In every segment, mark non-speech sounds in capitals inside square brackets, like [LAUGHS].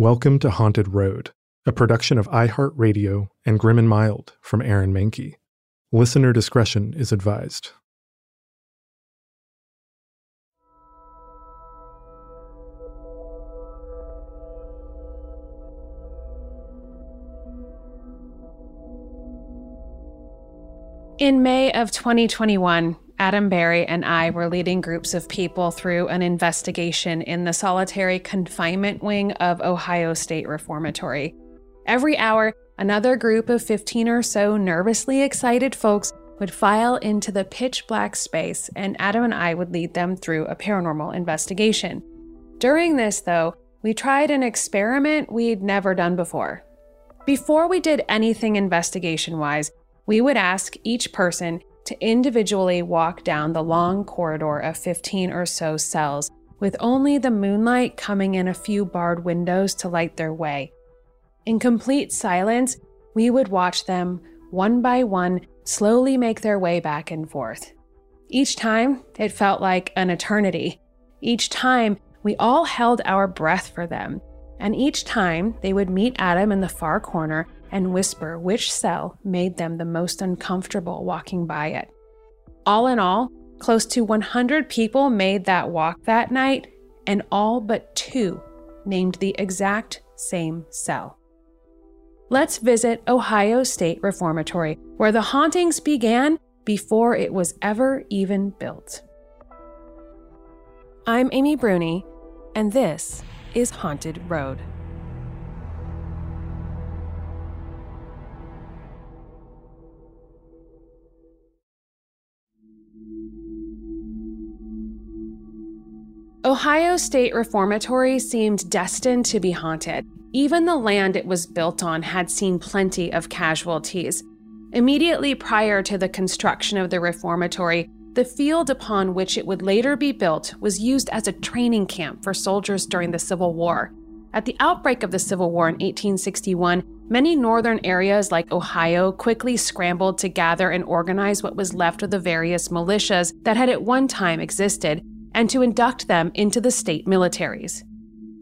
Welcome to Haunted Road, a production of iHeartRadio and Grim and Mild from Aaron Mahnke. Listener discretion is advised. In May of 2021, Adam Berry and I were leading groups of people through an investigation in the solitary confinement wing of Ohio State Reformatory. Every hour, another group of 15 or so nervously excited folks would file into the pitch black space, and Adam and I would lead them through a paranormal investigation. During this, though, we tried an experiment we'd never done before. Before we did anything investigation wise, we would ask each person to individually walk down the long corridor of 15 or so cells, with only the moonlight coming in a few barred windows to light their way. In complete silence, we would watch them, one by one, slowly make their way back and forth. Each time, it felt like an eternity. Each time, we all held our breath for them, and each time they would meet Adam in the far corner and whisper which cell made them the most uncomfortable walking by it. All in all, close to 100 people made that walk that night, and all but two named the exact same cell. Let's visit Ohio State Reformatory, where the hauntings began before it was ever even built. I'm Amy Bruni, and this is Haunted Road. Ohio State Reformatory seemed destined to be haunted. Even the land it was built on had seen plenty of casualties. Immediately prior to the construction of the reformatory, the field upon which it would later be built was used as a training camp for soldiers during the Civil War. At the outbreak of the Civil War in 1861, many northern areas like Ohio quickly scrambled to gather and organize what was left of the various militias that had at one time existed and to induct them into the state militaries.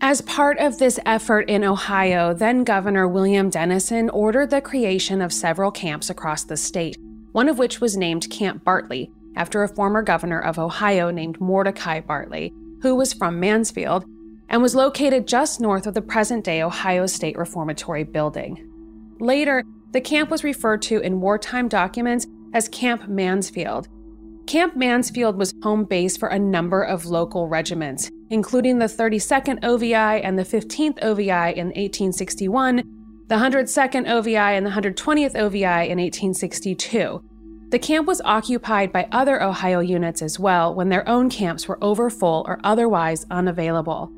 As part of this effort in Ohio, then Governor William Dennison ordered the creation of several camps across the state, one of which was named Camp Bartley, after a former governor of Ohio named Mordecai Bartley, who was from Mansfield and was located just north of the present day Ohio State Reformatory building. Later, the camp was referred to in wartime documents as Camp Mansfield, Camp Mansfield was home base for a number of local regiments, including the 32nd OVI and the 15th OVI in 1861, the 102nd OVI and the 120th OVI in 1862. The camp was occupied by other Ohio units as well when their own camps were overfull or otherwise unavailable.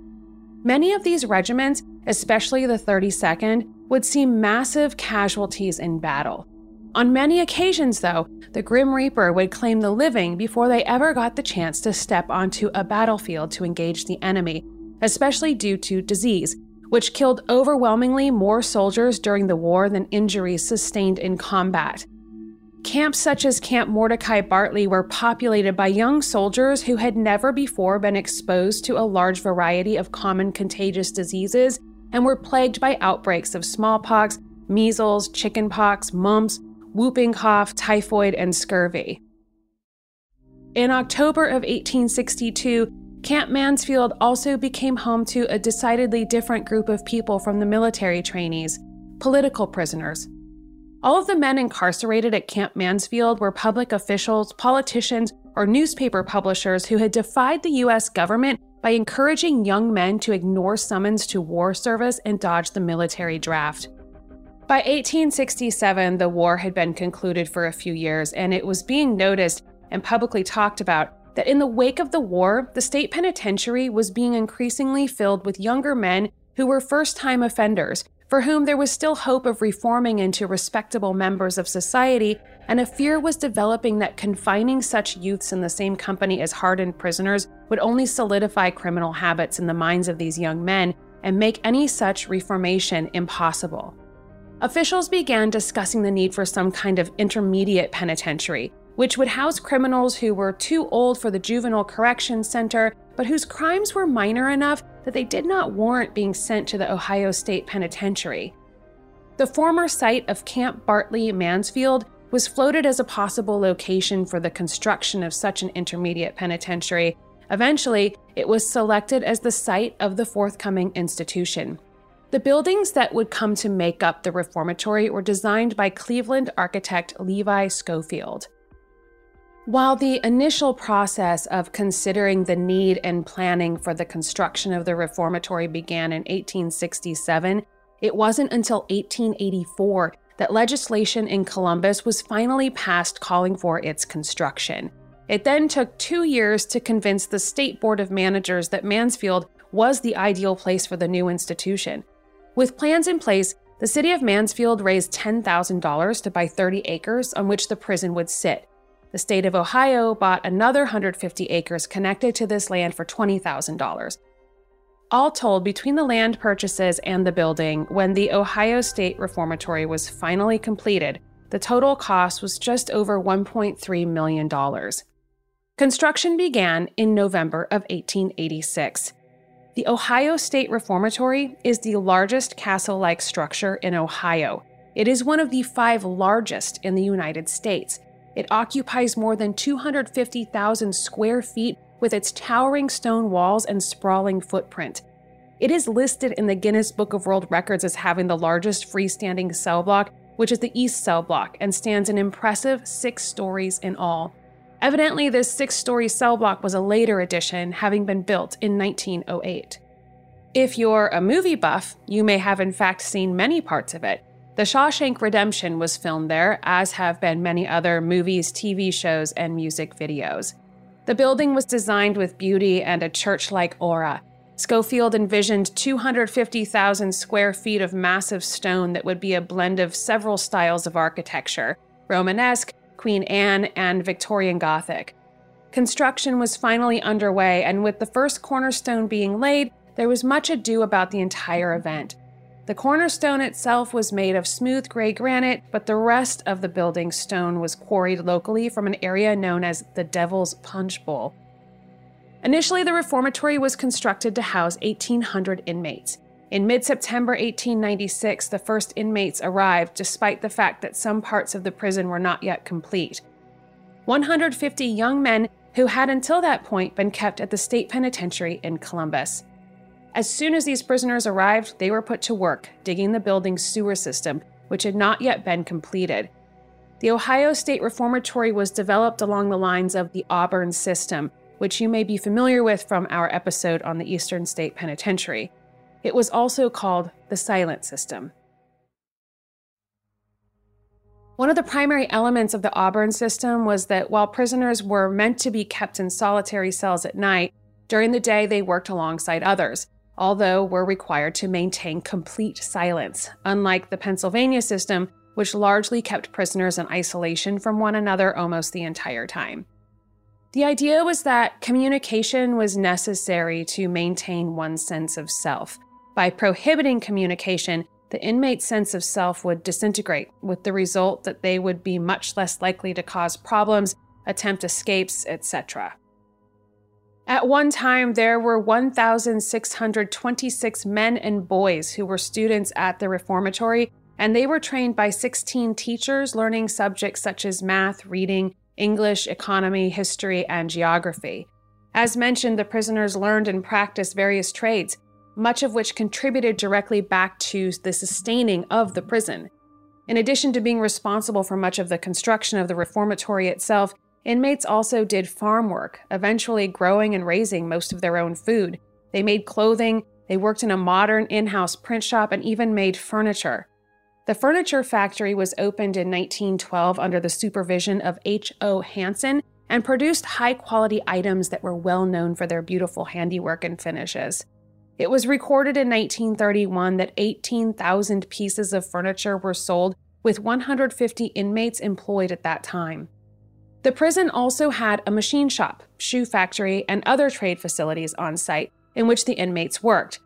Many of these regiments, especially the 32nd, would see massive casualties in battle. On many occasions, though, the Grim Reaper would claim the living before they ever got the chance to step onto a battlefield to engage the enemy, especially due to disease, which killed overwhelmingly more soldiers during the war than injuries sustained in combat. Camps such as Camp Mordecai Bartley were populated by young soldiers who had never before been exposed to a large variety of common contagious diseases and were plagued by outbreaks of smallpox, measles, chickenpox, mumps, whooping cough, typhoid, and scurvy. In October of 1862, Camp Mansfield also became home to a decidedly different group of people from the military trainees political prisoners. All of the men incarcerated at Camp Mansfield were public officials, politicians, or newspaper publishers who had defied the U.S. government by encouraging young men to ignore summons to war service and dodge the military draft. By 1867, the war had been concluded for a few years, and it was being noticed and publicly talked about that in the wake of the war, the state penitentiary was being increasingly filled with younger men who were first time offenders, for whom there was still hope of reforming into respectable members of society, and a fear was developing that confining such youths in the same company as hardened prisoners would only solidify criminal habits in the minds of these young men and make any such reformation impossible. Officials began discussing the need for some kind of intermediate penitentiary, which would house criminals who were too old for the juvenile correction center, but whose crimes were minor enough that they did not warrant being sent to the Ohio State Penitentiary. The former site of Camp Bartley Mansfield was floated as a possible location for the construction of such an intermediate penitentiary. Eventually, it was selected as the site of the forthcoming institution. The buildings that would come to make up the reformatory were designed by Cleveland architect Levi Schofield. While the initial process of considering the need and planning for the construction of the reformatory began in 1867, it wasn't until 1884 that legislation in Columbus was finally passed calling for its construction. It then took two years to convince the State Board of Managers that Mansfield was the ideal place for the new institution. With plans in place, the city of Mansfield raised $10,000 to buy 30 acres on which the prison would sit. The state of Ohio bought another 150 acres connected to this land for $20,000. All told, between the land purchases and the building, when the Ohio State Reformatory was finally completed, the total cost was just over $1.3 million. Construction began in November of 1886. The Ohio State Reformatory is the largest castle like structure in Ohio. It is one of the five largest in the United States. It occupies more than 250,000 square feet with its towering stone walls and sprawling footprint. It is listed in the Guinness Book of World Records as having the largest freestanding cell block, which is the East Cell Block, and stands an impressive six stories in all. Evidently, this six story cell block was a later addition, having been built in 1908. If you're a movie buff, you may have in fact seen many parts of it, the Shawshank Redemption was filmed there, as have been many other movies, TV shows, and music videos. The building was designed with beauty and a church like aura. Schofield envisioned 250,000 square feet of massive stone that would be a blend of several styles of architecture Romanesque, Queen Anne, and Victorian Gothic. Construction was finally underway, and with the first cornerstone being laid, there was much ado about the entire event. The cornerstone itself was made of smooth gray granite, but the rest of the building's stone was quarried locally from an area known as the Devil's Punch Bowl. Initially, the reformatory was constructed to house 1,800 inmates. In mid September 1896, the first inmates arrived, despite the fact that some parts of the prison were not yet complete. 150 young men who had until that point been kept at the state penitentiary in Columbus. As soon as these prisoners arrived, they were put to work digging the building's sewer system, which had not yet been completed. The Ohio State Reformatory was developed along the lines of the Auburn system, which you may be familiar with from our episode on the Eastern State Penitentiary. It was also called the Silent System. One of the primary elements of the Auburn system was that while prisoners were meant to be kept in solitary cells at night, during the day they worked alongside others although were required to maintain complete silence, unlike the Pennsylvania system, which largely kept prisoners in isolation from one another almost the entire time. The idea was that communication was necessary to maintain one's sense of self. By prohibiting communication, the inmate's sense of self would disintegrate, with the result that they would be much less likely to cause problems, attempt escapes, etc. At one time, there were 1,626 men and boys who were students at the reformatory, and they were trained by 16 teachers learning subjects such as math, reading, English, economy, history, and geography. As mentioned, the prisoners learned and practiced various trades, much of which contributed directly back to the sustaining of the prison. In addition to being responsible for much of the construction of the reformatory itself, Inmates also did farm work, eventually growing and raising most of their own food. They made clothing, they worked in a modern in house print shop, and even made furniture. The furniture factory was opened in 1912 under the supervision of H.O. Hansen and produced high quality items that were well known for their beautiful handiwork and finishes. It was recorded in 1931 that 18,000 pieces of furniture were sold, with 150 inmates employed at that time. The prison also had a machine shop, shoe factory, and other trade facilities on site in which the inmates worked.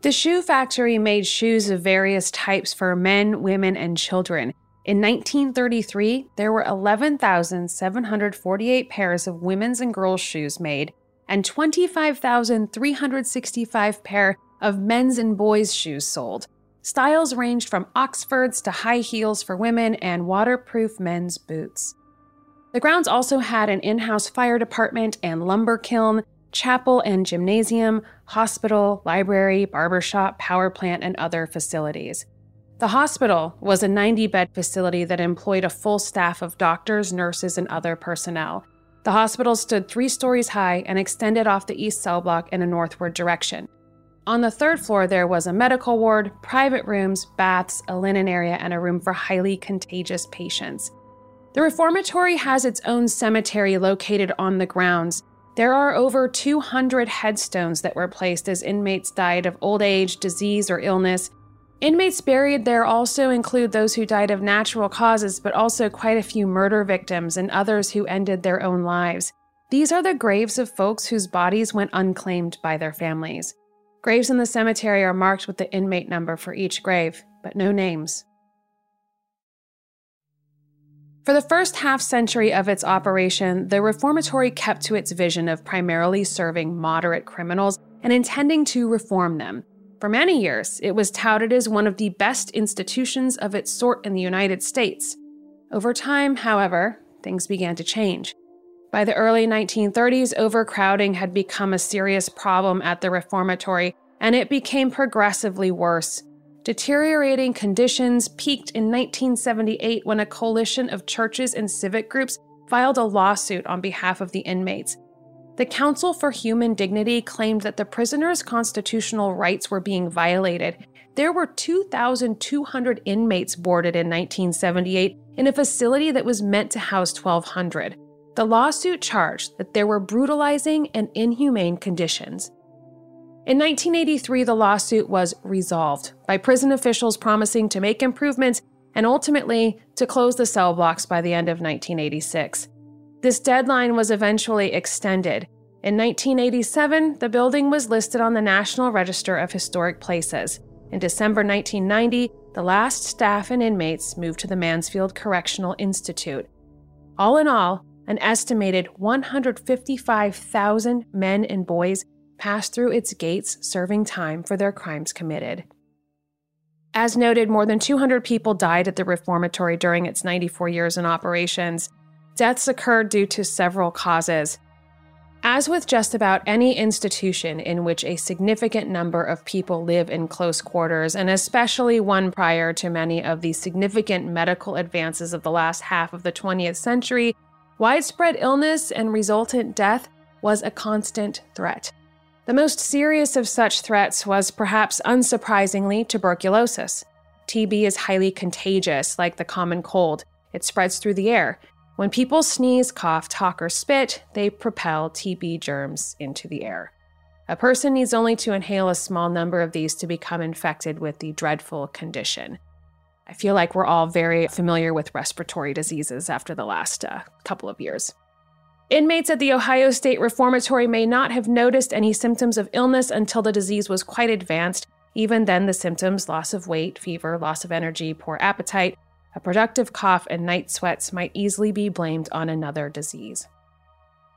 The shoe factory made shoes of various types for men, women, and children. In 1933, there were 11,748 pairs of women's and girls' shoes made, and 25,365 pair of men's and boys' shoes sold. Styles ranged from Oxfords to high heels for women and waterproof men's boots. The grounds also had an in house fire department and lumber kiln, chapel and gymnasium, hospital, library, barbershop, power plant, and other facilities. The hospital was a 90 bed facility that employed a full staff of doctors, nurses, and other personnel. The hospital stood three stories high and extended off the east cell block in a northward direction. On the third floor, there was a medical ward, private rooms, baths, a linen area, and a room for highly contagious patients. The reformatory has its own cemetery located on the grounds. There are over 200 headstones that were placed as inmates died of old age, disease, or illness, Inmates buried there also include those who died of natural causes, but also quite a few murder victims and others who ended their own lives. These are the graves of folks whose bodies went unclaimed by their families. Graves in the cemetery are marked with the inmate number for each grave, but no names. For the first half century of its operation, the reformatory kept to its vision of primarily serving moderate criminals and intending to reform them. For many years, it was touted as one of the best institutions of its sort in the United States. Over time, however, things began to change. By the early 1930s, overcrowding had become a serious problem at the reformatory, and it became progressively worse. Deteriorating conditions peaked in 1978 when a coalition of churches and civic groups filed a lawsuit on behalf of the inmates, the Council for Human Dignity claimed that the prisoners' constitutional rights were being violated. There were 2,200 inmates boarded in 1978 in a facility that was meant to house 1,200. The lawsuit charged that there were brutalizing and inhumane conditions. In 1983, the lawsuit was resolved by prison officials promising to make improvements and ultimately to close the cell blocks by the end of 1986. This deadline was eventually extended. In 1987, the building was listed on the National Register of Historic Places. In December 1990, the last staff and inmates moved to the Mansfield Correctional Institute. All in all, an estimated 155,000 men and boys passed through its gates serving time for their crimes committed. As noted, more than 200 people died at the reformatory during its 94 years in operations. Deaths occurred due to several causes. As with just about any institution in which a significant number of people live in close quarters, and especially one prior to many of the significant medical advances of the last half of the 20th century, widespread illness and resultant death was a constant threat. The most serious of such threats was perhaps unsurprisingly tuberculosis. TB is highly contagious, like the common cold. It spreads through the air, when people sneeze, cough, talk, or spit, they propel TB germs into the air. A person needs only to inhale a small number of these to become infected with the dreadful condition. I feel like we're all very familiar with respiratory diseases after the last uh, couple of years. Inmates at the Ohio State Reformatory may not have noticed any symptoms of illness until the disease was quite advanced. Even then, the symptoms loss of weight, fever, loss of energy, poor appetite a productive cough and night sweats might easily be blamed on another disease.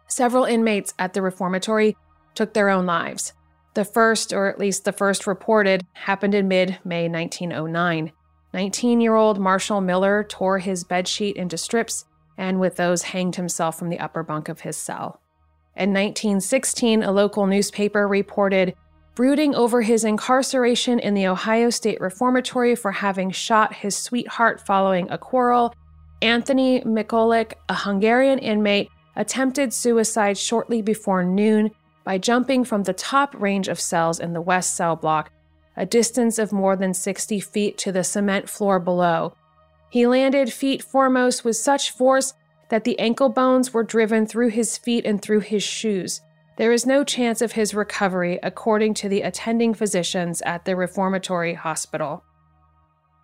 Several inmates at the reformatory took their own lives. The first, or at least the first reported, happened in mid May 1909. 19 year old Marshall Miller tore his bedsheet into strips and, with those, hanged himself from the upper bunk of his cell. In 1916, a local newspaper reported brooding over his incarceration in the Ohio State Reformatory for having shot his sweetheart following a quarrel, Anthony Mikulik, a Hungarian inmate, attempted suicide shortly before noon by jumping from the top range of cells in the west cell block, a distance of more than 60 feet to the cement floor below. He landed feet foremost with such force that the ankle bones were driven through his feet and through his shoes. There is no chance of his recovery, according to the attending physicians at the reformatory hospital.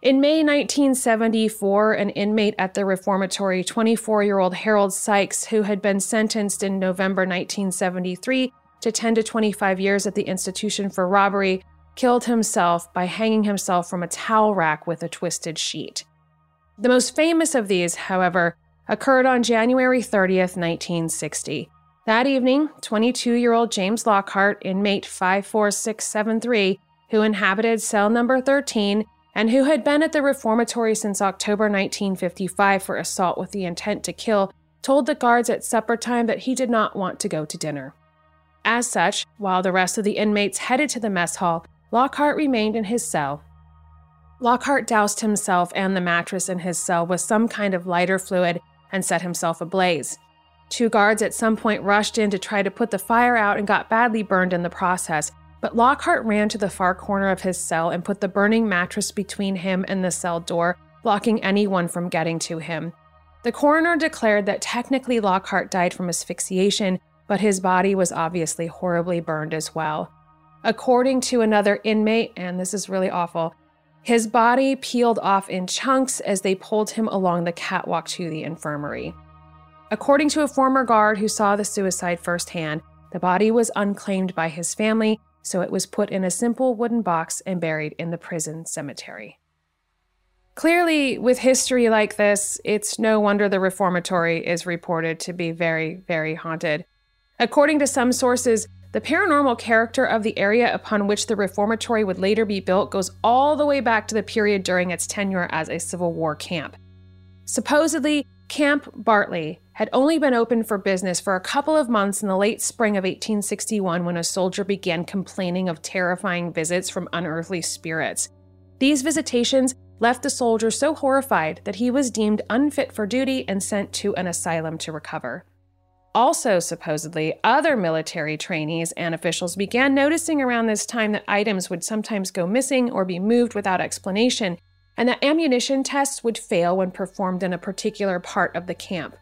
In May 1974, an inmate at the reformatory, 24 year old Harold Sykes, who had been sentenced in November 1973 to 10 to 25 years at the institution for robbery, killed himself by hanging himself from a towel rack with a twisted sheet. The most famous of these, however, occurred on January 30th, 1960. That evening, 22 year old James Lockhart, inmate 54673, who inhabited cell number 13 and who had been at the reformatory since October 1955 for assault with the intent to kill, told the guards at supper time that he did not want to go to dinner. As such, while the rest of the inmates headed to the mess hall, Lockhart remained in his cell. Lockhart doused himself and the mattress in his cell with some kind of lighter fluid and set himself ablaze. Two guards at some point rushed in to try to put the fire out and got badly burned in the process, but Lockhart ran to the far corner of his cell and put the burning mattress between him and the cell door, blocking anyone from getting to him. The coroner declared that technically Lockhart died from asphyxiation, but his body was obviously horribly burned as well. According to another inmate, and this is really awful, his body peeled off in chunks as they pulled him along the catwalk to the infirmary. According to a former guard who saw the suicide firsthand, the body was unclaimed by his family, so it was put in a simple wooden box and buried in the prison cemetery. Clearly, with history like this, it's no wonder the reformatory is reported to be very, very haunted. According to some sources, the paranormal character of the area upon which the reformatory would later be built goes all the way back to the period during its tenure as a Civil War camp. Supposedly, Camp Bartley had only been open for business for a couple of months in the late spring of 1861 when a soldier began complaining of terrifying visits from unearthly spirits. These visitations left the soldier so horrified that he was deemed unfit for duty and sent to an asylum to recover. Also, supposedly, other military trainees and officials began noticing around this time that items would sometimes go missing or be moved without explanation, and that ammunition tests would fail when performed in a particular part of the camp.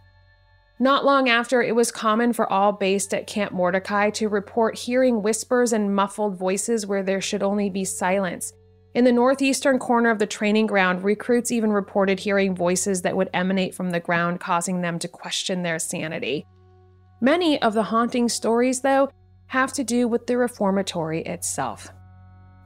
Not long after, it was common for all based at Camp Mordecai to report hearing whispers and muffled voices where there should only be silence. In the northeastern corner of the training ground, recruits even reported hearing voices that would emanate from the ground, causing them to question their sanity. Many of the haunting stories, though, have to do with the reformatory itself.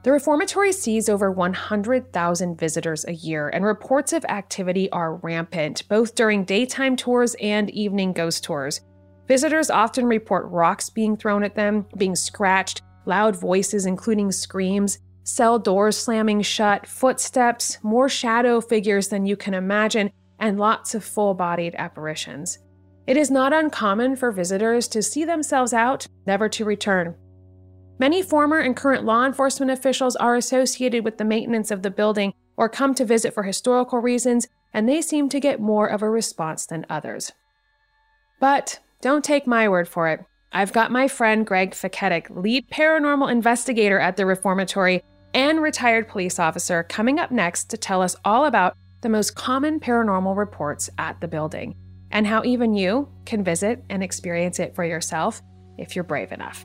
The reformatory sees over 100,000 visitors a year, and reports of activity are rampant, both during daytime tours and evening ghost tours. Visitors often report rocks being thrown at them, being scratched, loud voices, including screams, cell doors slamming shut, footsteps, more shadow figures than you can imagine, and lots of full bodied apparitions. It is not uncommon for visitors to see themselves out, never to return. Many former and current law enforcement officials are associated with the maintenance of the building or come to visit for historical reasons, and they seem to get more of a response than others. But don't take my word for it. I've got my friend Greg Faketic, lead paranormal investigator at the Reformatory and retired police officer, coming up next to tell us all about the most common paranormal reports at the building and how even you can visit and experience it for yourself if you're brave enough.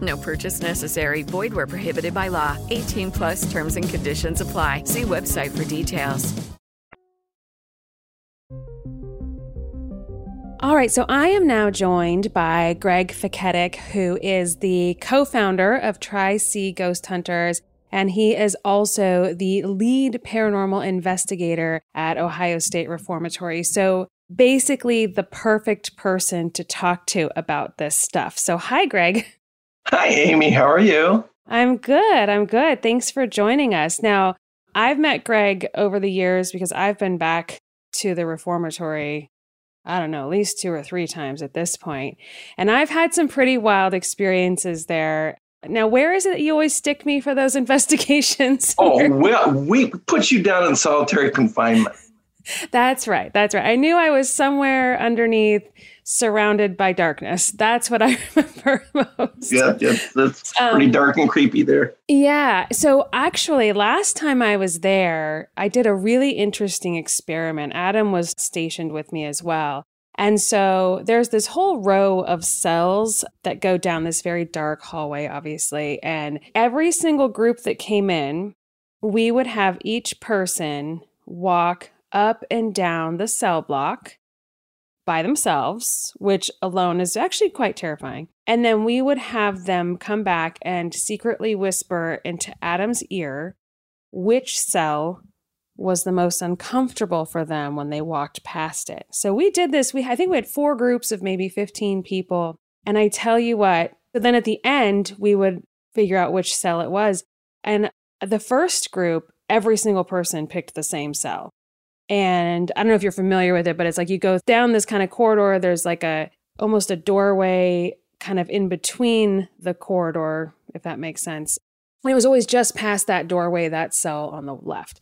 No purchase necessary. Void where prohibited by law. 18 plus terms and conditions apply. See website for details. All right, so I am now joined by Greg Faketic, who is the co founder of Tri C Ghost Hunters, and he is also the lead paranormal investigator at Ohio State Reformatory. So basically, the perfect person to talk to about this stuff. So, hi, Greg. [LAUGHS] Hi, Amy. How are you? I'm good. I'm good. Thanks for joining us. Now, I've met Greg over the years because I've been back to the reformatory I don't know, at least two or three times at this point. And I've had some pretty wild experiences there. Now, where is it that you always stick me for those [LAUGHS] investigations? Oh, well, we put you down in solitary confinement. That's right. That's right. I knew I was somewhere underneath surrounded by darkness. That's what I [LAUGHS] remember most. Yeah, yeah that's pretty um, dark and creepy there. Yeah. So actually, last time I was there, I did a really interesting experiment. Adam was stationed with me as well. And so there's this whole row of cells that go down this very dark hallway, obviously. And every single group that came in, we would have each person walk up and down the cell block by themselves, which alone is actually quite terrifying. And then we would have them come back and secretly whisper into Adam's ear which cell was the most uncomfortable for them when they walked past it. So we did this. We I think we had four groups of maybe 15 people. And I tell you what, but then at the end we would figure out which cell it was. And the first group, every single person picked the same cell. And I don't know if you're familiar with it, but it's like you go down this kind of corridor. There's like a almost a doorway kind of in between the corridor, if that makes sense. And it was always just past that doorway, that cell on the left.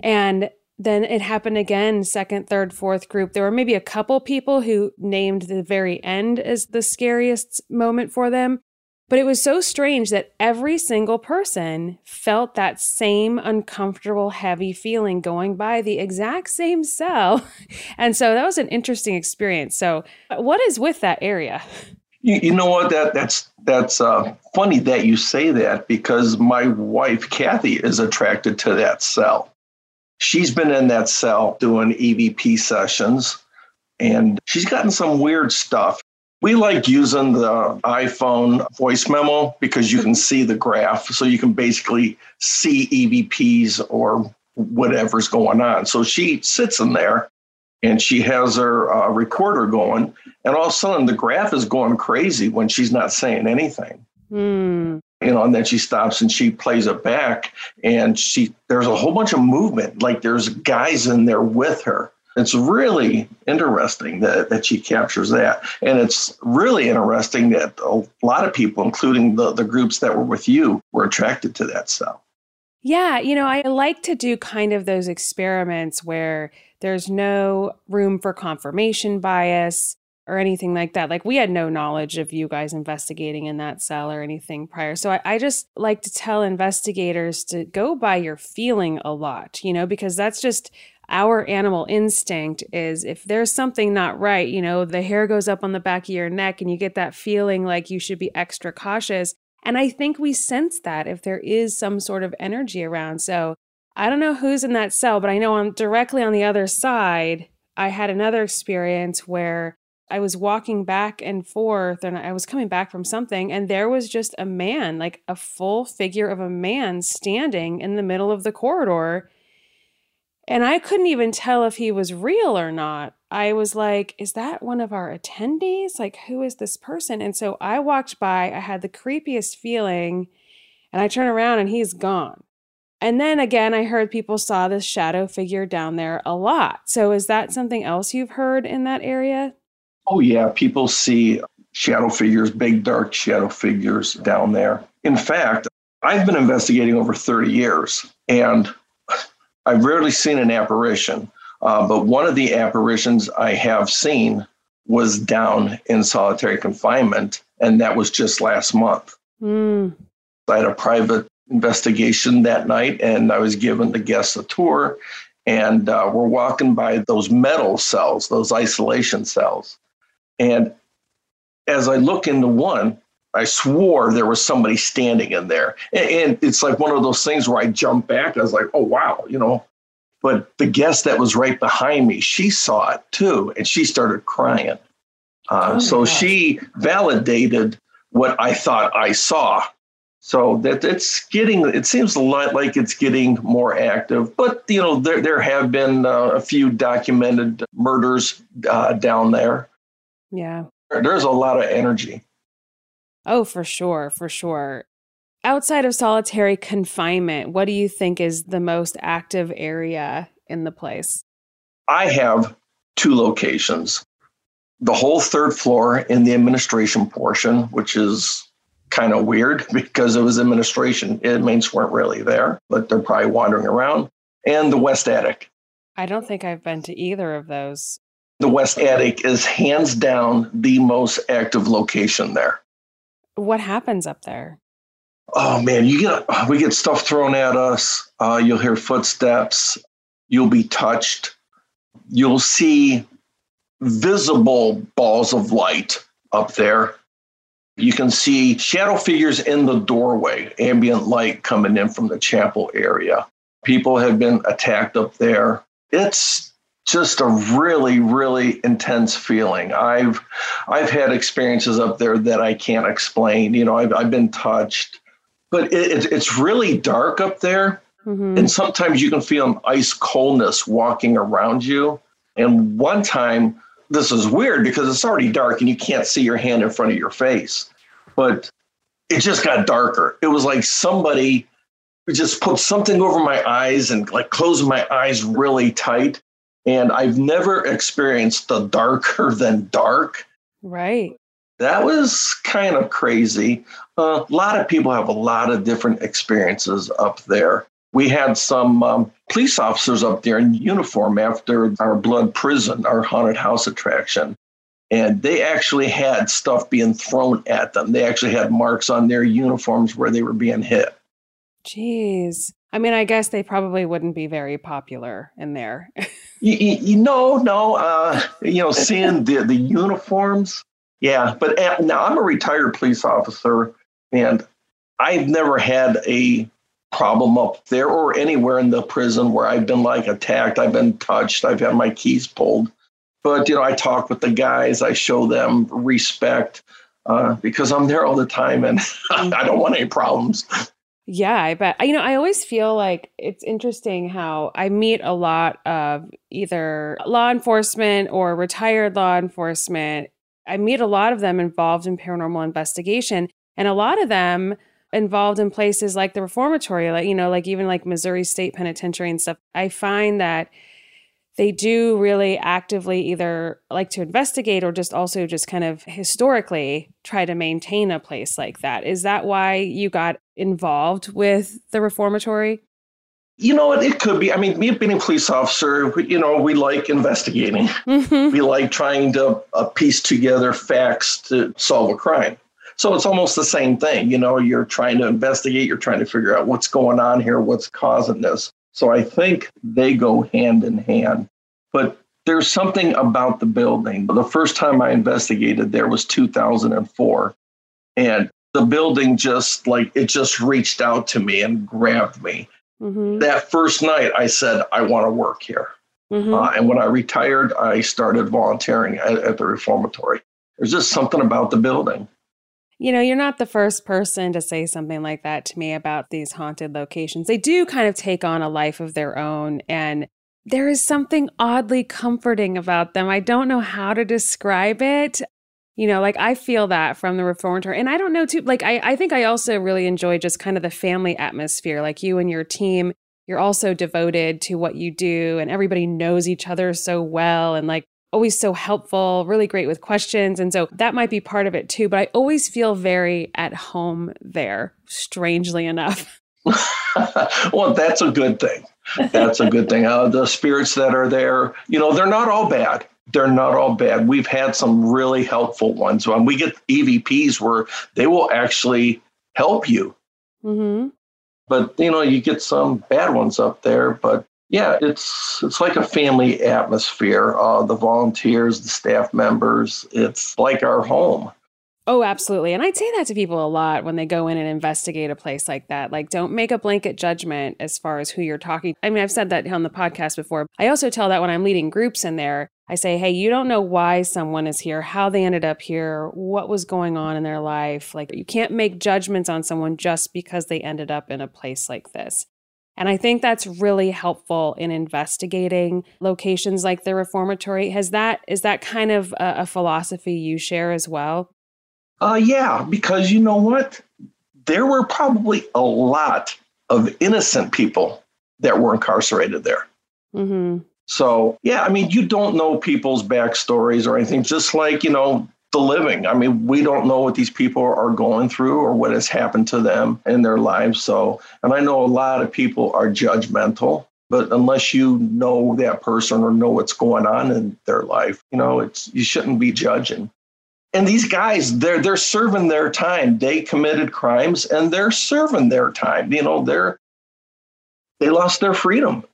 And then it happened again, second, third, fourth group. There were maybe a couple people who named the very end as the scariest moment for them. But it was so strange that every single person felt that same uncomfortable, heavy feeling going by the exact same cell. [LAUGHS] And so that was an interesting experience. So, what is with that area? You, you know what? That that's that's uh, funny that you say that because my wife Kathy is attracted to that cell. She's been in that cell doing EVP sessions, and she's gotten some weird stuff. We like using the iPhone voice memo because you can see the graph. So you can basically see EVPs or whatever's going on. So she sits in there and she has her uh, recorder going. And all of a sudden, the graph is going crazy when she's not saying anything. Mm. You know, and then she stops and she plays it back, and she there's a whole bunch of movement. Like there's guys in there with her, it's really interesting that, that she captures that. And it's really interesting that a lot of people, including the, the groups that were with you, were attracted to that cell. Yeah, you know, I like to do kind of those experiments where there's no room for confirmation bias or anything like that. Like we had no knowledge of you guys investigating in that cell or anything prior. So I, I, just like to tell investigators to go by your feeling a lot, you know, because that's just our animal instinct is if there's something not right, you know, the hair goes up on the back of your neck and you get that feeling like you should be extra cautious. And I think we sense that if there is some sort of energy around. So I don't know who's in that cell, but I know I'm directly on the other side. I had another experience where I was walking back and forth and I was coming back from something, and there was just a man, like a full figure of a man standing in the middle of the corridor and I couldn't even tell if he was real or not. I was like, is that one of our attendees? Like, who is this person? And so I walked by, I had the creepiest feeling, and I turn around and he's gone. And then again, I heard people saw this shadow figure down there a lot. So is that something else you've heard in that area? Oh, yeah. People see shadow figures, big dark shadow figures down there. In fact, I've been investigating over 30 years, and I've rarely seen an apparition, uh, but one of the apparitions I have seen was down in solitary confinement, and that was just last month. Mm. I had a private investigation that night, and I was given the guests a tour, and uh, we're walking by those metal cells, those isolation cells. And as I look into one, I swore there was somebody standing in there. And, it's like one of those things where I jump back. I was like, oh, wow, you know. But the guest that was right behind me, she saw it too. And she started crying. Uh, Oh so gosh. she validated what I thought I saw. So that it's getting, it seems a lot like it's getting more active. But you know, there there have been uh, a few documented murders uh, down there. Yeah. There's a lot of energy. Oh, for sure, for sure. Outside of solitary confinement, what do you think is the most active area in the place? I have two locations. The whole third floor in the administration portion, which is kind of weird [LAUGHS] because it was administration. Inmates weren't really there, but they're probably wandering around. And the west attic. I don't think I've been to either of those. The west attic is hands down the most active location there. What happens up there? Oh man, you get we get stuff thrown at us. Uh, you'll hear footsteps. You'll be touched. You'll see visible balls of light up there. You can see shadow figures in the doorway, ambient light coming in from the chapel area. People have been attacked up there. It's just a really, really intense feeling. I've I've had experiences up there that I can't explain. You know, I've I've been touched, but it, it, it's really dark up there, Mhm. and sometimes you can feel an ice coldness walking around you. And one time, this is weird because it's already dark and you can't see your hand in front of your face, but it just got darker. It was like somebody just put something over my eyes and like closed my eyes really tight. And I've never experienced the darker [LAUGHS] than dark. Right. That was kind of crazy. Uh, a lot of people have a lot of different experiences up there. We had some um, police officers up there in uniform after our Blood Prison, our haunted house attraction. And they actually had stuff being thrown at them. They actually had marks on their uniforms where they were being hit. Jeez. I mean, I guess they probably wouldn't be very popular in there. You, you, know, no, uh, you know, seeing the, the uniforms. Yeah. But uh, now I'm a retired police officer and I've never had a problem up there or anywhere in the prison where I've been like attacked. I've been touched. I've had my keys pulled. But, you know, I talk with the guys, I show them respect uh, because I'm there all the time and [LAUGHS] I don't want any problems. Yeah, I bet. You know, I always feel like it's interesting how I meet a lot of either law enforcement or retired law enforcement. I meet a lot of them involved in paranormal investigation, and a lot of them involved in places like the reformatory, like, you know, like even like Missouri State Penitentiary and stuff. I find that they do really actively either like to investigate or just also just kind of historically try to maintain a place like that. Is that why you got involved with the reformatory? You know what? It could be. I mean, me being a police officer, we- you know, we like investigating. Mhm. we like trying to uh, piece together facts to solve a crime. So it's almost the same thing. You know, you're trying to investigate, you're trying to figure out what's going on here, what's causing this. So I think they go hand in hand. But there's something about the building. The first time I investigated there was 2004. And the building just like it just reached out to me and grabbed me. Mhm. That first night, I said, I want to work here. Mhm. Uh, and when I retired, I started volunteering at, at the reformatory. There's just something about the building. You know, you're not the first person to say something like that to me about these haunted locations. They do kind of take on a life of their own, and there is something oddly comforting about them. I don't know how to describe it. You know, like I feel that from the reformatory. And I don't know, too, like, I, I think I also really enjoy just kind of the family atmosphere. Like you and your team, you're also devoted to what you do, and everybody knows each other so well. And like, always so helpful, really great with questions. And so that might be part of it too. But I always feel very at home there, strangely enough. [LAUGHS] well, that's a good thing. That's a good thing. Uh, the spirits that are there, you know, they're not all bad. They're not all bad. We've had some really helpful ones. When we get EVPs where they will actually help you, hmm but you know, you get some bad ones up there. But yeah, it's it's like a family atmosphere. Uh, the volunteers, the staff members, it's like our home. Oh, absolutely. And I'd say that to people a lot when they go in and investigate a place like that. Like, don't make a blanket judgment as far as who you're talking. I mean, I've said that on the podcast before. I also tell that when I'm leading groups in there. I say, hey, you don't know why someone is here, how they ended up here, what was going on in their life. Like, you can't make judgments on someone just because they ended up in a place like this. And I think that's really helpful in investigating locations like the reformatory. Has that is that kind of a, a philosophy you share as well? Uh, yeah, because you know what? There were probably a lot of innocent people that were incarcerated there. Mm-hmm. So, yeah, I mean, you don't know people's backstories or anything, just like, you know, the living. I mean, we don't know what these people are going through or what has happened to them in their lives. So, and I know a lot of people are judgmental, but unless you know that person or know what's going on in their life, you know, it's you shouldn't be judging. And these guys, they're they're serving their time. They committed crimes and they're serving their time. You know, they're they lost their freedom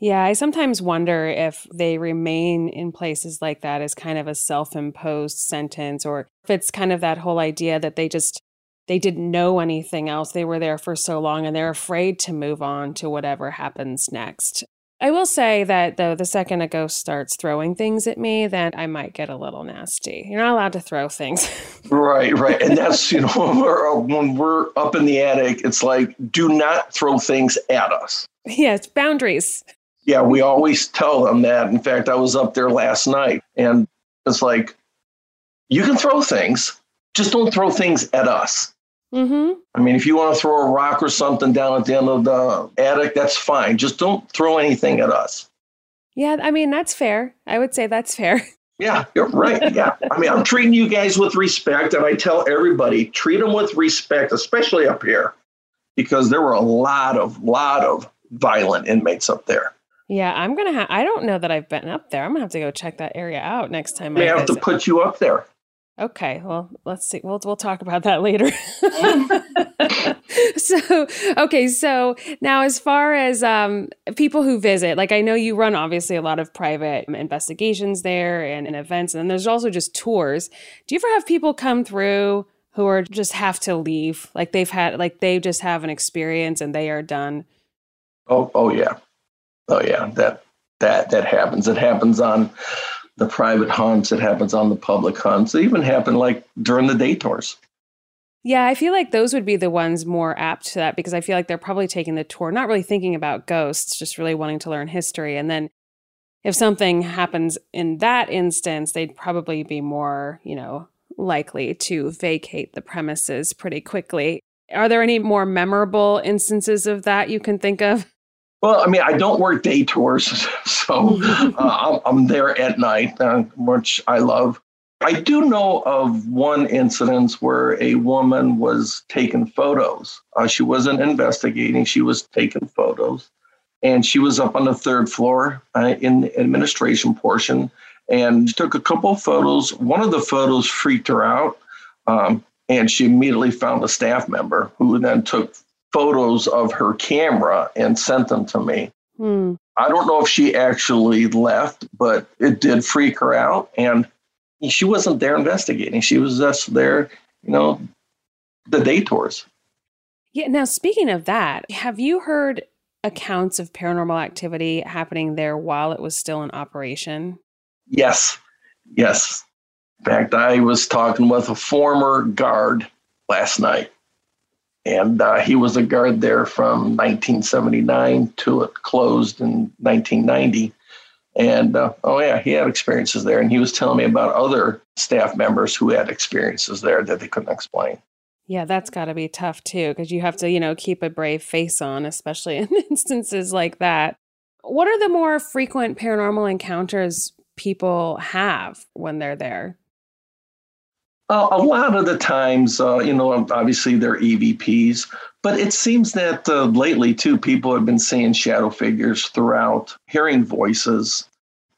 yeah, I sometimes wonder if they remain in places like that as kind of a self-imposed sentence or if it's kind of that whole idea that they just they didn't know anything else. They were there for so long and they're afraid to move on to whatever happens next. I will say that though the second a ghost starts throwing things at me, then I might get a little nasty. You're not allowed to throw things. [LAUGHS] right, right, and that's you know [LAUGHS] when we're, uh, when we're up in the attic, it's like do not throw things at us. Yes, boundaries. Yeah, we always tell them that. In fact, I was up there last night and it's like, you can throw things, just don't throw things at us. Mm-hmm. I mean, if you want to throw a rock or something down at the end of the attic, that's fine. Just don't throw anything at us. Yeah, I mean, that's fair. I would say that's fair. [LAUGHS] Yeah, you're right. Yeah. I mean, I'm treating you guys with respect, and I tell everybody treat them with respect, especially up here, because there were a lot of, lot of violent inmates up there. Yeah, I'm gonna have. I don't know that I've been up there. I'm gonna have to go check that area out next time. I have visit. to put you up there. Okay, well, let's see. We'll we'll talk about that later. [LAUGHS] so, okay, so now as far as um, people who visit, like I know you run obviously a lot of private investigations there and, and events, and then there's also just tours. Do you ever have people come through who are just have to leave, like they've had, like they just have an experience and they are done? Oh, oh yeah. Oh yeah, that that that happens. It happens on the private hunts. It happens on the public hunts. It even happened like during the day tours. Yeah, I feel like those would be the ones more apt to that because I feel like they're probably taking the tour, not really thinking about ghosts, just really wanting to learn history. And then if something happens in that instance, they'd probably be more, you know, likely to vacate the premises pretty quickly. Are there any more memorable instances of that you can think of? Well, I mean, I don't work day tours, [LAUGHS] so uh, I'm there at night, uh, which I love. I do know of one incident where a woman was taking photos. Uh, she wasn't investigating, she was taking photos. And she was up on the third floor uh, in the administration portion and took a couple of photos. One of the photos freaked her out. Um, and she immediately found a staff member who then took photos of her camera and sent them to me. Hmm. I don't know if she actually left, but it did freak her out. And she wasn't there investigating. She was just there, you know, the day tours. Yeah. Now, speaking of that, have you heard accounts of paranormal activity happening there while it was still in operation? Yes. Yes. In fact, I was talking with a former guard last night and uh, he was a guard there from 1979 till it closed in 1990. And uh, oh, yeah, he had experiences there. And he was telling me about other staff members who had experiences there that they couldn't explain. Yeah, that's got to be tough too, because you have to, you know, keep a brave face on, especially in [LAUGHS] instances like that. What are the more frequent paranormal encounters people have when they're there? Uh, a lot of the times, uh, you know, obviously they're EVPs, but it seems that uh, lately too, people have been seeing shadow figures throughout, hearing voices,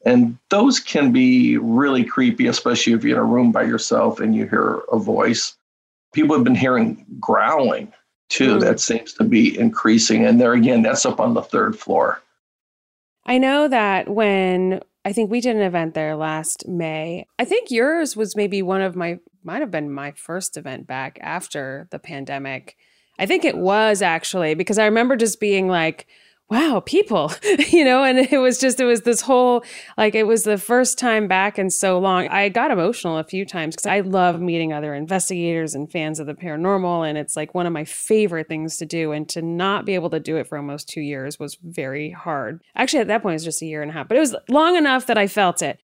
and those can be really creepy, especially if you're in a room by yourself and you hear a voice. People have been hearing growling too. Mm. That seems to be increasing, and there again, that's up on the third floor. I know that when I think we did an event there last May. I think yours was maybe one of my might have been my first event back after the pandemic. I think it was actually because I remember just being like, wow, people, [LAUGHS] you know, and it was just, it was this whole, like, it was the first time back in so long. I got emotional a few times because I love meeting other investigators and fans of the paranormal. And it's like one of my favorite things to do. And to not be able to do it for almost two years was very hard. Actually, at that point, it was just a year and a half, but it was long enough that I felt it.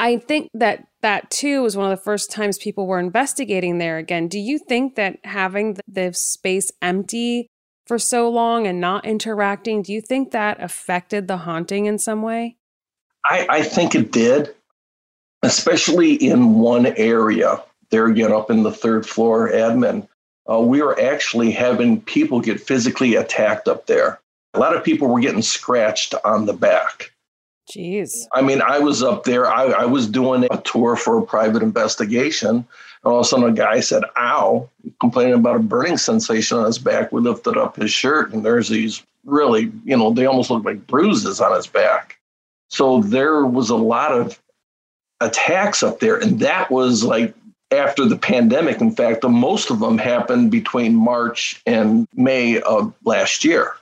I think that that too was one of the first times people were investigating there again. Do you think that having the space empty for so long and not interacting, do you think that affected the haunting in some way? I, I think it did, especially in one area. There again, up in the third floor admin, uh, we were actually having people get physically attacked up there. A lot of people were getting scratched on the back. Jeez. I mean, I was up there. I, I was doing a tour for a private investigation. And all of a sudden, a guy said, ow, complaining about a burning sensation on his back. We lifted up his shirt, and there's these really, you know, they almost look like bruises on his back. So there was a lot of attacks up there. And that was like after the pandemic. In fact, the most of them happened between March and May of last year.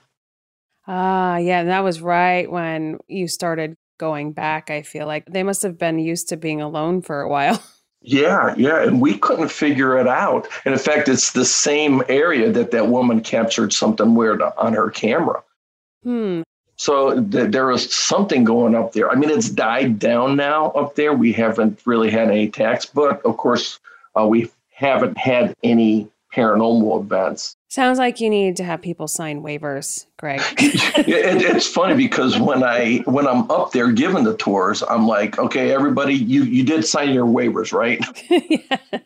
Ah, yeah, and that was right when you started going back. I feel like they must have been used to being alone for a while. [LAUGHS] Yeah, yeah, and we couldn't figure it out. And in fact, it's the same area that that woman captured something weird on her camera. Hmm. So th- there was something going up there. I mean, it's died down now up there. We haven't really had any attacks, but of course, uh, we haven't had any paranormal events. Sounds like you need to have people sign waivers, Greg. [LAUGHS] it, it's funny because when I when I'm up there giving the tours, I'm like, okay, everybody, you you did sign your waivers, right? [LAUGHS] yeah.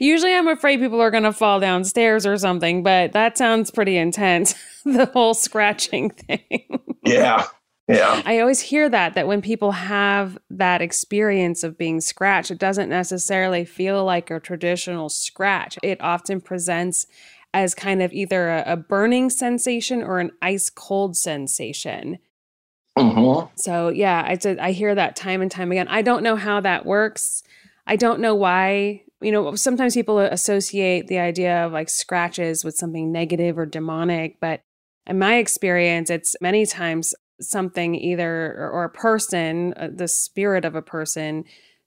Usually, I'm afraid people are going to fall downstairs or something, but that sounds pretty intense. [LAUGHS] the whole scratching thing. yeah, yeah. I always hear that, that when people have that experience of being scratched, it doesn't necessarily feel like a traditional scratch. It often presents as kind of either a, a burning sensation or an ice cold sensation. Mm-hmm. So, yeah, I, I hear that time and time again. I don't know how that works. I don't know why. You know, sometimes people associate the idea of like scratches with something negative or demonic, but in my experience, it's many times something either or, a person, uh, the spirit of a person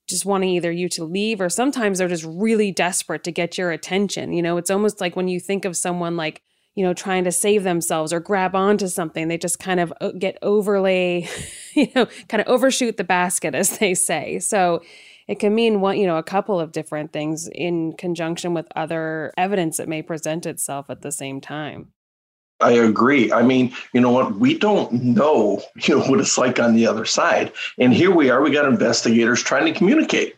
just wanting either you to leave or sometimes they're just really desperate to get your attention. You know, it's almost like when you think of someone like, you know, trying to save themselves or grab onto something, they just kind of uh, get overlay, [LAUGHS] you know, kind of overshoot the basket, as they say. So it can mean one, you know, a couple of different things in conjunction with other evidence that may present itself at the same time. I agree. I mean, you know what? We don't know, you know, what it's like on the other side. And here we are, we got investigators trying to communicate.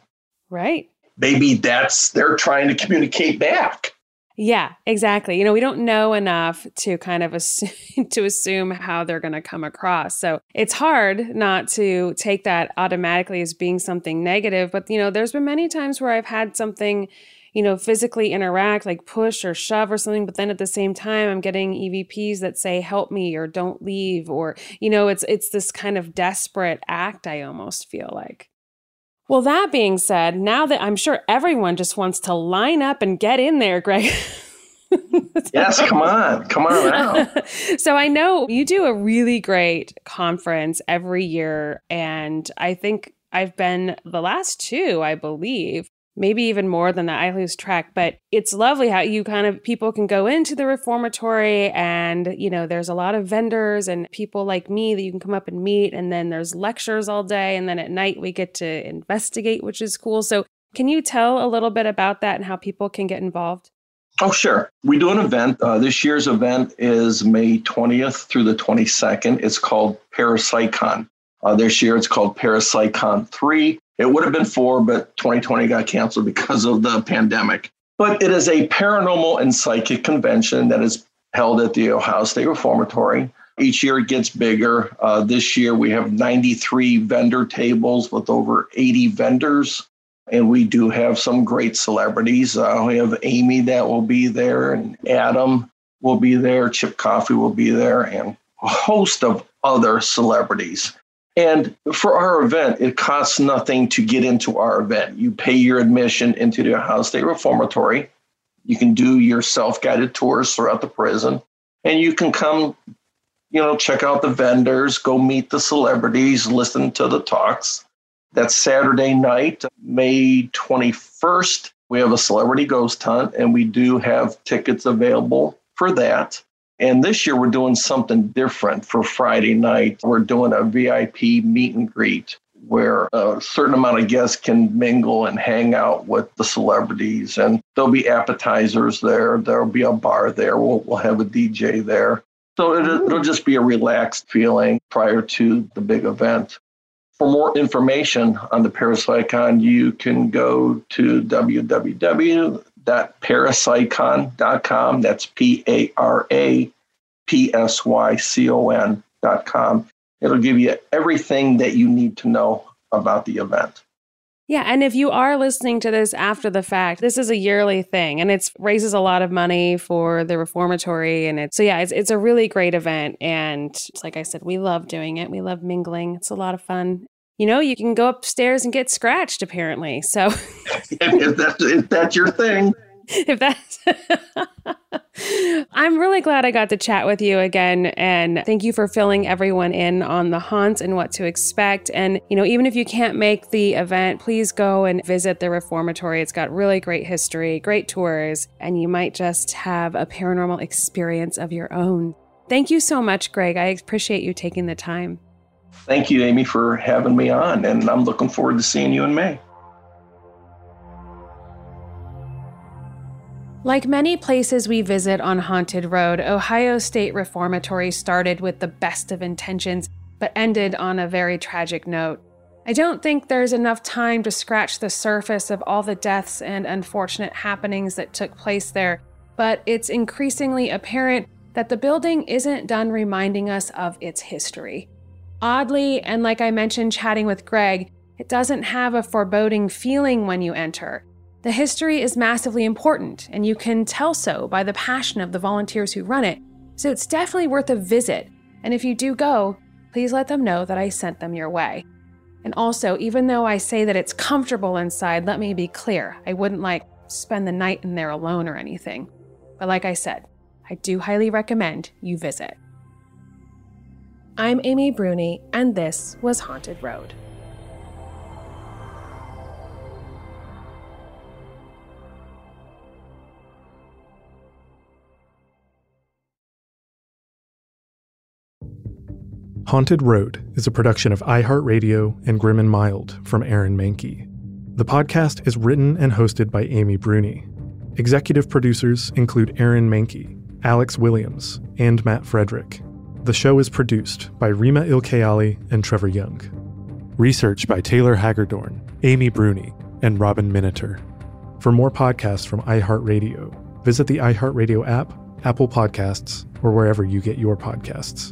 Right. Maybe that's they're trying to communicate back. Yeah, exactly. You know, we don't know enough to kind of assume, [LAUGHS] to assume how they're going to come across. So it's hard not to take that automatically as being something negative. But you know, there's been many times where I've had something you know, physically interact, like push or shove or something. But then at the same time, I'm getting EVPs that say, help me or don't leave. Or, you know, it's it's this kind of desperate act, I almost feel like. Well, that being said, now that I'm sure everyone just wants to line up and get in there, Greg. [LAUGHS] yes, come on, come on around. [LAUGHS] so I know you do a really great conference every year, and I think I've been the last two, I believe maybe even more than that. I lose track, but it's lovely how you kind of people can go into the reformatory and, you know, there's a lot of vendors and people like me that you can come up and meet. And then there's lectures all day. And then at night we get to investigate, which is cool. So, can you tell a little bit about that and how people can get involved? Oh, sure. We do an event. Uh, this year's event is May 20th through the 22nd. It's called Parapsychon. Uh, this year it's called Parapsychon 3. It would have been four, but 2020 got canceled because of the pandemic. But it is a paranormal and psychic convention that is held at the Ohio State Reformatory. Each year it gets bigger. Uh, this year we have 93 vendor tables with over 80 vendors. And we do have some great celebrities. Uh, we have Amy that will be there, and Adam will be there, Chip Coffey will be there, and a host of other celebrities. And for our event, it costs nothing to get into our event. You pay your admission into the Ohio State Reformatory. You can do your self guided tours throughout the prison, and you can come you know, check out the vendors, go meet the celebrities, listen to the talks. That's Saturday night, May 21st. We have a celebrity ghost hunt, and we do have tickets available for that. And this year, we're doing something different for Friday night. We're doing a VIP meet and greet where a certain amount of guests can mingle and hang out with the celebrities. And there'll be appetizers there, there'll be a bar there, we'll, we'll have a DJ there. So it'll, mm. it'll just be a relaxed feeling prior to the big event. For more information on the Parapsychon, you can go to www.parapsychon.com. That's P A R A P S Y C O N.com. It'll give you everything that you need to know about the event. Yeah, and if you are listening to this after the fact, this is a yearly thing and it raises a lot of money for the reformatory and it's so yeah, it's it's a really great event and like I said, we love doing it. We love mingling. It's a lot of fun. You know, you can go upstairs and get scratched apparently. So. [LAUGHS] If that's if that's your thing. [LAUGHS] if that's [LAUGHS] I'm really glad I got to chat with you again and thank you for filling everyone in on the haunts and what to expect. And you know even if you can't make the event please go and visit the reformatory. It's got really great history great tours and you might just have a paranormal experience of your own. Thank you so much Greg. I appreciate you taking the time Thank you Amy for having me on and I'm looking forward to seeing you in May Like many places we visit on Haunted Road, Ohio State Reformatory started with the best of intentions, but ended on a very tragic note. I don't think there's enough time to scratch the surface of all the deaths and unfortunate happenings that took place there, but it's increasingly apparent that the building isn't done reminding us of its history. Oddly, and like I mentioned chatting with Greg, it doesn't have a foreboding feeling when you enter. The history is massively important, and you can tell so by the passion of the volunteers who run it, so it's definitely worth a visit. And if you do go, please let them know that I sent them your way. And also, even though I say that it's comfortable inside, let me be clear I wouldn't like spend the night in there alone or anything. But like I said, I do highly recommend you visit. I'm Amy Bruni, and this was Haunted Road. Haunted Road is a production of iHeartRadio and Grim and Mild from Aaron Mahnke. The podcast is written and hosted by Amy Bruni. Executive producers include Aaron Mahnke, Alex Williams, and Matt Frederick. The show is produced by Rima Ilkayali and Trevor Young. Research by Taylor Hagerdorn, Amy Bruni, and Robin Miniter. For more podcasts from iHeartRadio, visit the iHeartRadio app, Apple Podcasts, or wherever you get your podcasts.